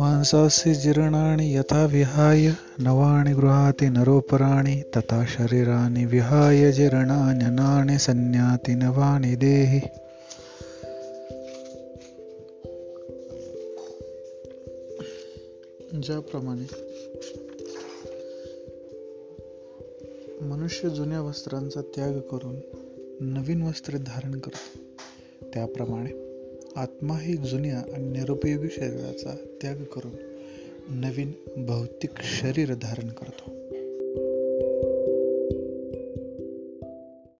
मांसासि जीर्णानि यथा विहाय नवानि गृहाति नरोपराणि तथा शरीराणि विहाय जीर्णान्यनानि संन्याति नवानि देहि। ज्याप्रमाणे मनुष्य जुन्या वस्त्रांचा त्याग करून नवीन वस्त्रे धारण करतो. त्याप्रमाणे आत्मा ही जुन्या आणि निरुपयोगी शरीराचा त्याग करून नवीन भौतिक शरीर धारण करतो.